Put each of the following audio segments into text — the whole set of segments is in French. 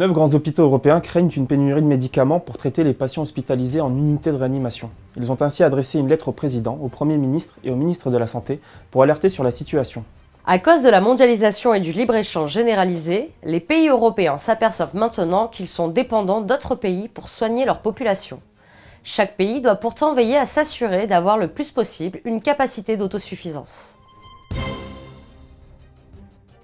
Neuf grands hôpitaux européens craignent une pénurie de médicaments pour traiter les patients hospitalisés en unité de réanimation. Ils ont ainsi adressé une lettre au président, au Premier ministre et au ministre de la Santé pour alerter sur la situation. À cause de la mondialisation et du libre-échange généralisé, les pays européens s'aperçoivent maintenant qu'ils sont dépendants d'autres pays pour soigner leur population. Chaque pays doit pourtant veiller à s'assurer d'avoir le plus possible une capacité d'autosuffisance.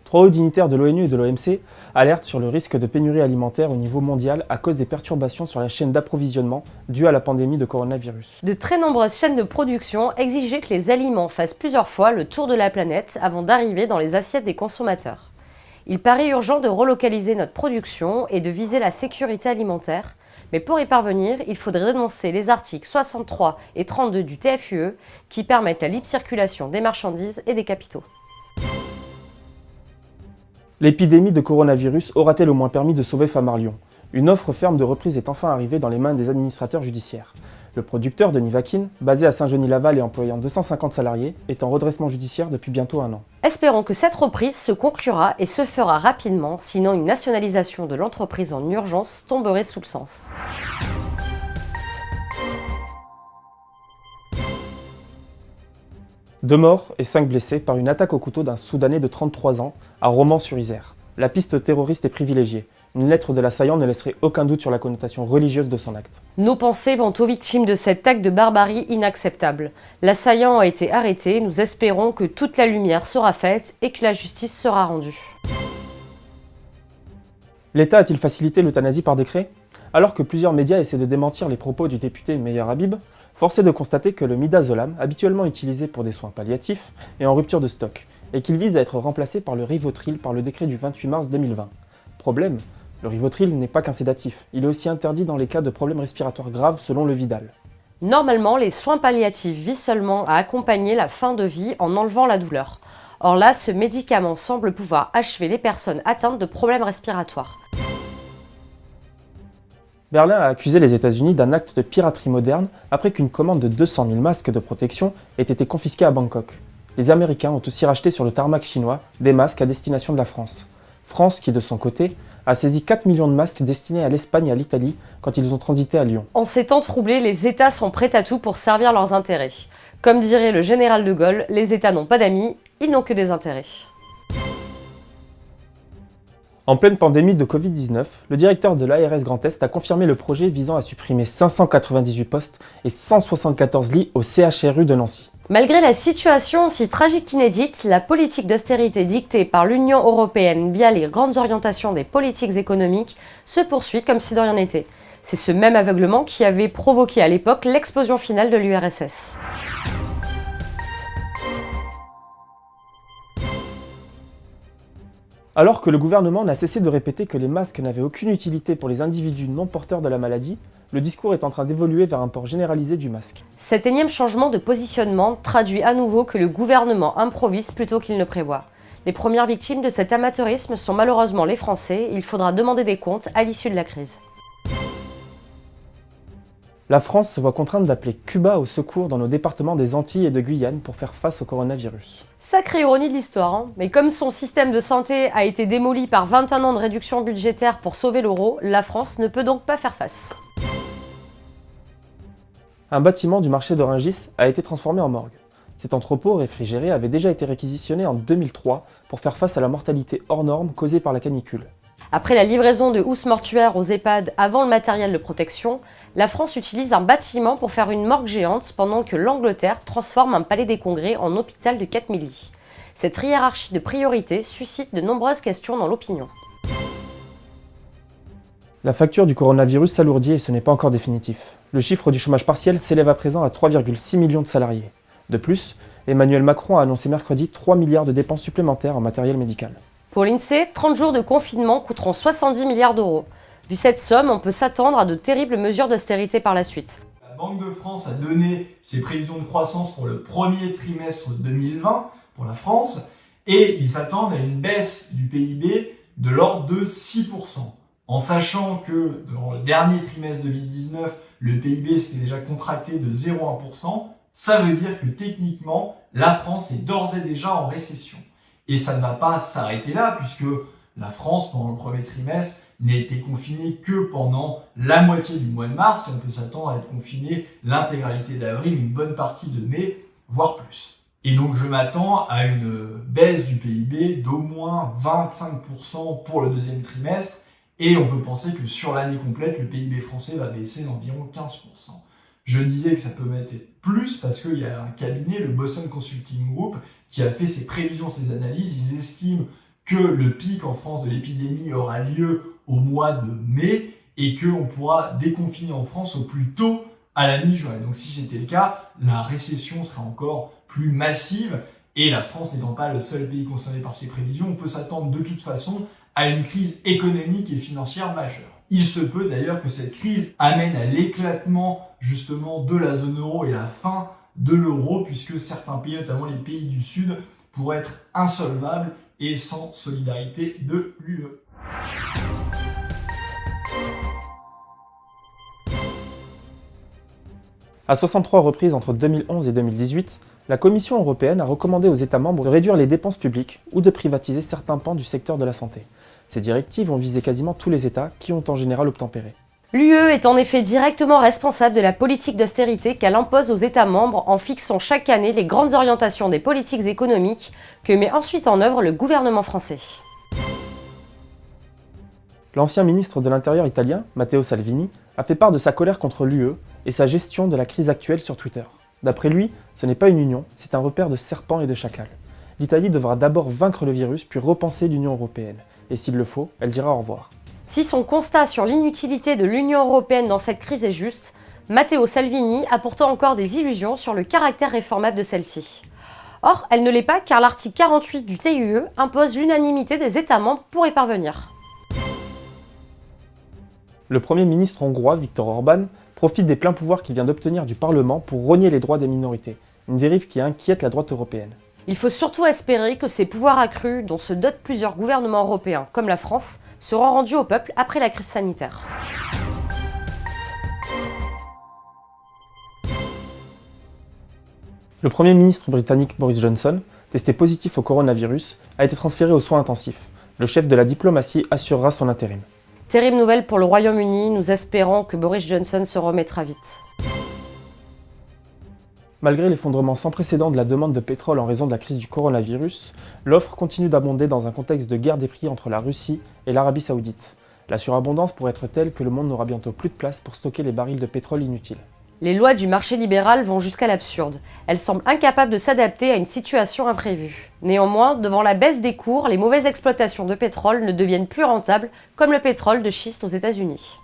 Trois hauts dignitaires de l'ONU et de l'OMC alertent sur le risque de pénurie alimentaire au niveau mondial à cause des perturbations sur la chaîne d'approvisionnement dues à la pandémie de coronavirus. De très nombreuses chaînes de production exigeaient que les aliments fassent plusieurs fois le tour de la planète avant d'arriver dans les assiettes des consommateurs. Il paraît urgent de relocaliser notre production et de viser la sécurité alimentaire, mais pour y parvenir, il faudrait dénoncer les articles 63 et 32 du TFUE qui permettent la libre circulation des marchandises et des capitaux. L'épidémie de coronavirus aura-t-elle au moins permis de sauver Famarlion Une offre ferme de reprise est enfin arrivée dans les mains des administrateurs judiciaires. Le producteur de Nivakin, basé à Saint-Genis-Laval et employant 250 salariés, est en redressement judiciaire depuis bientôt un an. Espérons que cette reprise se conclura et se fera rapidement, sinon une nationalisation de l'entreprise en urgence tomberait sous le sens. Deux morts et cinq blessés par une attaque au couteau d'un Soudanais de 33 ans à Romans-sur-Isère. La piste terroriste est privilégiée. Une lettre de l'assaillant ne laisserait aucun doute sur la connotation religieuse de son acte. Nos pensées vont aux victimes de cet acte de barbarie inacceptable. L'assaillant a été arrêté, nous espérons que toute la lumière sera faite et que la justice sera rendue. L'État a-t-il facilité l'euthanasie par décret? Alors que plusieurs médias essaient de démentir les propos du député Meyer Habib, Force est de constater que le midazolam, habituellement utilisé pour des soins palliatifs, est en rupture de stock et qu'il vise à être remplacé par le Rivotril par le décret du 28 mars 2020. Problème, le Rivotril n'est pas qu'un sédatif, il est aussi interdit dans les cas de problèmes respiratoires graves selon le Vidal. Normalement, les soins palliatifs visent seulement à accompagner la fin de vie en enlevant la douleur. Or là, ce médicament semble pouvoir achever les personnes atteintes de problèmes respiratoires. Berlin a accusé les États-Unis d'un acte de piraterie moderne après qu'une commande de 200 000 masques de protection ait été confisquée à Bangkok. Les Américains ont aussi racheté sur le tarmac chinois des masques à destination de la France. France qui, de son côté, a saisi 4 millions de masques destinés à l'Espagne et à l'Italie quand ils ont transité à Lyon. En ces temps troublés, les États sont prêts à tout pour servir leurs intérêts. Comme dirait le général de Gaulle, les États n'ont pas d'amis, ils n'ont que des intérêts. En pleine pandémie de Covid-19, le directeur de l'ARS Grand Est a confirmé le projet visant à supprimer 598 postes et 174 lits au CHRU de Nancy. Malgré la situation si tragique qu'inédite, la politique d'austérité dictée par l'Union européenne via les grandes orientations des politiques économiques se poursuit comme si de rien n'était. C'est ce même aveuglement qui avait provoqué à l'époque l'explosion finale de l'URSS. Alors que le gouvernement n'a cessé de répéter que les masques n'avaient aucune utilité pour les individus non porteurs de la maladie, le discours est en train d'évoluer vers un port généralisé du masque. Cet énième changement de positionnement traduit à nouveau que le gouvernement improvise plutôt qu'il ne prévoit. Les premières victimes de cet amateurisme sont malheureusement les Français, il faudra demander des comptes à l'issue de la crise. La France se voit contrainte d'appeler Cuba au secours dans nos départements des Antilles et de Guyane pour faire face au coronavirus. Sacrée ironie de l'histoire, hein. mais comme son système de santé a été démoli par 21 ans de réduction budgétaire pour sauver l'euro, la France ne peut donc pas faire face. Un bâtiment du marché d'Orangis a été transformé en morgue. Cet entrepôt réfrigéré avait déjà été réquisitionné en 2003 pour faire face à la mortalité hors norme causée par la canicule. Après la livraison de housses mortuaires aux EHPAD avant le matériel de protection, la France utilise un bâtiment pour faire une morgue géante pendant que l'Angleterre transforme un palais des congrès en hôpital de 4000 lits. Cette hiérarchie de priorité suscite de nombreuses questions dans l'opinion. La facture du coronavirus s'alourdit et ce n'est pas encore définitif. Le chiffre du chômage partiel s'élève à présent à 3,6 millions de salariés. De plus, Emmanuel Macron a annoncé mercredi 3 milliards de dépenses supplémentaires en matériel médical. Pour l'INSEE, 30 jours de confinement coûteront 70 milliards d'euros. Vu cette somme, on peut s'attendre à de terribles mesures d'austérité par la suite. La Banque de France a donné ses prévisions de croissance pour le premier trimestre 2020 pour la France et ils s'attendent à une baisse du PIB de l'ordre de 6%. En sachant que dans le dernier trimestre 2019, le PIB s'était déjà contracté de 0,1%, ça veut dire que techniquement, la France est d'ores et déjà en récession. Et ça ne va pas s'arrêter là, puisque La France, pendant le premier trimestre, n'a été confinée que pendant la moitié du mois de mars on peut s'attendre à être confiné l'intégralité d'avril, une bonne partie de mai, voire plus. Et donc je m'attends à une baisse du PIB d'au moins 25% pour le deuxième trimestre et on peut penser que sur l'année complète, le PIB français va baisser d'environ 15%. Je disais que ça peut mettre plus parce qu'il y a un cabinet, le Boston Consulting Group, qui a fait ses prévisions, ses analyses. Ils estiment que le pic en France de l'épidémie aura lieu au mois de mai et qu'on pourra déconfiner en France au plus tôt à la mi-juin. Donc si c'était le cas, la récession sera encore plus massive et la France n'étant pas le seul pays concerné par ces prévisions, on peut s'attendre de toute façon à une crise économique et financière majeure. Il se peut d'ailleurs que cette crise amène à l'éclatement justement de la zone euro et la fin de l'euro, puisque certains pays, notamment les pays du Sud, pourraient être insolvables et sans solidarité de l'UE. À 63 reprises entre 2011 et 2018, la Commission européenne a recommandé aux États membres de réduire les dépenses publiques ou de privatiser certains pans du secteur de la santé. Ces directives ont visé quasiment tous les États qui ont en général obtempéré. L'UE est en effet directement responsable de la politique d'austérité qu'elle impose aux États membres en fixant chaque année les grandes orientations des politiques économiques que met ensuite en œuvre le gouvernement français. L'ancien ministre de l'Intérieur italien, Matteo Salvini, a fait part de sa colère contre l'UE et sa gestion de la crise actuelle sur Twitter. D'après lui, ce n'est pas une union, c'est un repère de serpents et de chacals. L'Italie devra d'abord vaincre le virus puis repenser l'Union européenne et s'il le faut, elle dira au revoir. Si son constat sur l'inutilité de l'Union européenne dans cette crise est juste, Matteo Salvini a pourtant encore des illusions sur le caractère réformable de celle-ci. Or, elle ne l'est pas car l'article 48 du TUE impose l'unanimité des États membres pour y parvenir. Le Premier ministre hongrois, Viktor Orban, profite des pleins pouvoirs qu'il vient d'obtenir du Parlement pour rogner les droits des minorités, une dérive qui inquiète la droite européenne. Il faut surtout espérer que ces pouvoirs accrus, dont se dotent plusieurs gouvernements européens, comme la France, seront rendus au peuple après la crise sanitaire. Le Premier ministre britannique Boris Johnson, testé positif au coronavirus, a été transféré aux soins intensifs. Le chef de la diplomatie assurera son intérim. Terrible nouvelle pour le Royaume-Uni, nous espérons que Boris Johnson se remettra vite. Malgré l'effondrement sans précédent de la demande de pétrole en raison de la crise du coronavirus, l'offre continue d'abonder dans un contexte de guerre des prix entre la Russie et l'Arabie saoudite. La surabondance pourrait être telle que le monde n'aura bientôt plus de place pour stocker les barils de pétrole inutiles. Les lois du marché libéral vont jusqu'à l'absurde. Elles semblent incapables de s'adapter à une situation imprévue. Néanmoins, devant la baisse des cours, les mauvaises exploitations de pétrole ne deviennent plus rentables, comme le pétrole de schiste aux États-Unis.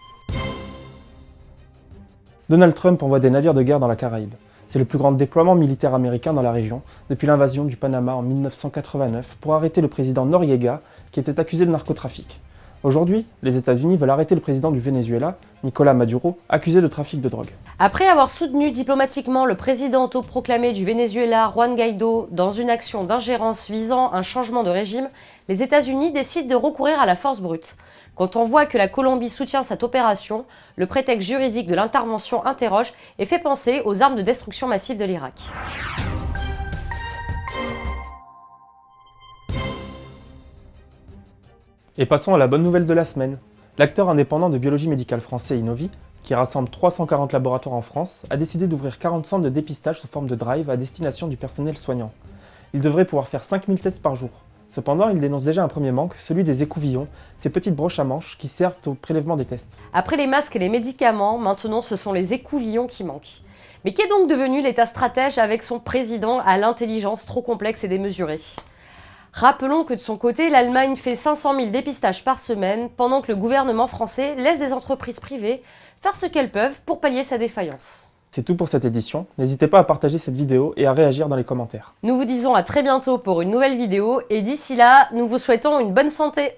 Donald Trump envoie des navires de guerre dans la Caraïbe. C'est le plus grand déploiement militaire américain dans la région depuis l'invasion du Panama en 1989 pour arrêter le président Noriega qui était accusé de narcotrafic. Aujourd'hui, les États-Unis veulent arrêter le président du Venezuela, Nicolas Maduro, accusé de trafic de drogue. Après avoir soutenu diplomatiquement le président autoproclamé du Venezuela, Juan Guaido, dans une action d'ingérence visant un changement de régime, les États-Unis décident de recourir à la force brute. Quand on voit que la Colombie soutient cette opération, le prétexte juridique de l'intervention interroge et fait penser aux armes de destruction massive de l'Irak. Et passons à la bonne nouvelle de la semaine. L'acteur indépendant de biologie médicale français Innovi, qui rassemble 340 laboratoires en France, a décidé d'ouvrir 40 centres de dépistage sous forme de drive à destination du personnel soignant. Il devrait pouvoir faire 5000 tests par jour. Cependant, il dénonce déjà un premier manque, celui des écouvillons, ces petites broches à manches qui servent au prélèvement des tests. Après les masques et les médicaments, maintenant ce sont les écouvillons qui manquent. Mais qu'est donc devenu l'État stratège avec son président à l'intelligence trop complexe et démesurée? Rappelons que de son côté, l'Allemagne fait 500 000 dépistages par semaine, pendant que le gouvernement français laisse des entreprises privées faire ce qu'elles peuvent pour pallier sa défaillance. C'est tout pour cette édition. N'hésitez pas à partager cette vidéo et à réagir dans les commentaires. Nous vous disons à très bientôt pour une nouvelle vidéo et d'ici là, nous vous souhaitons une bonne santé.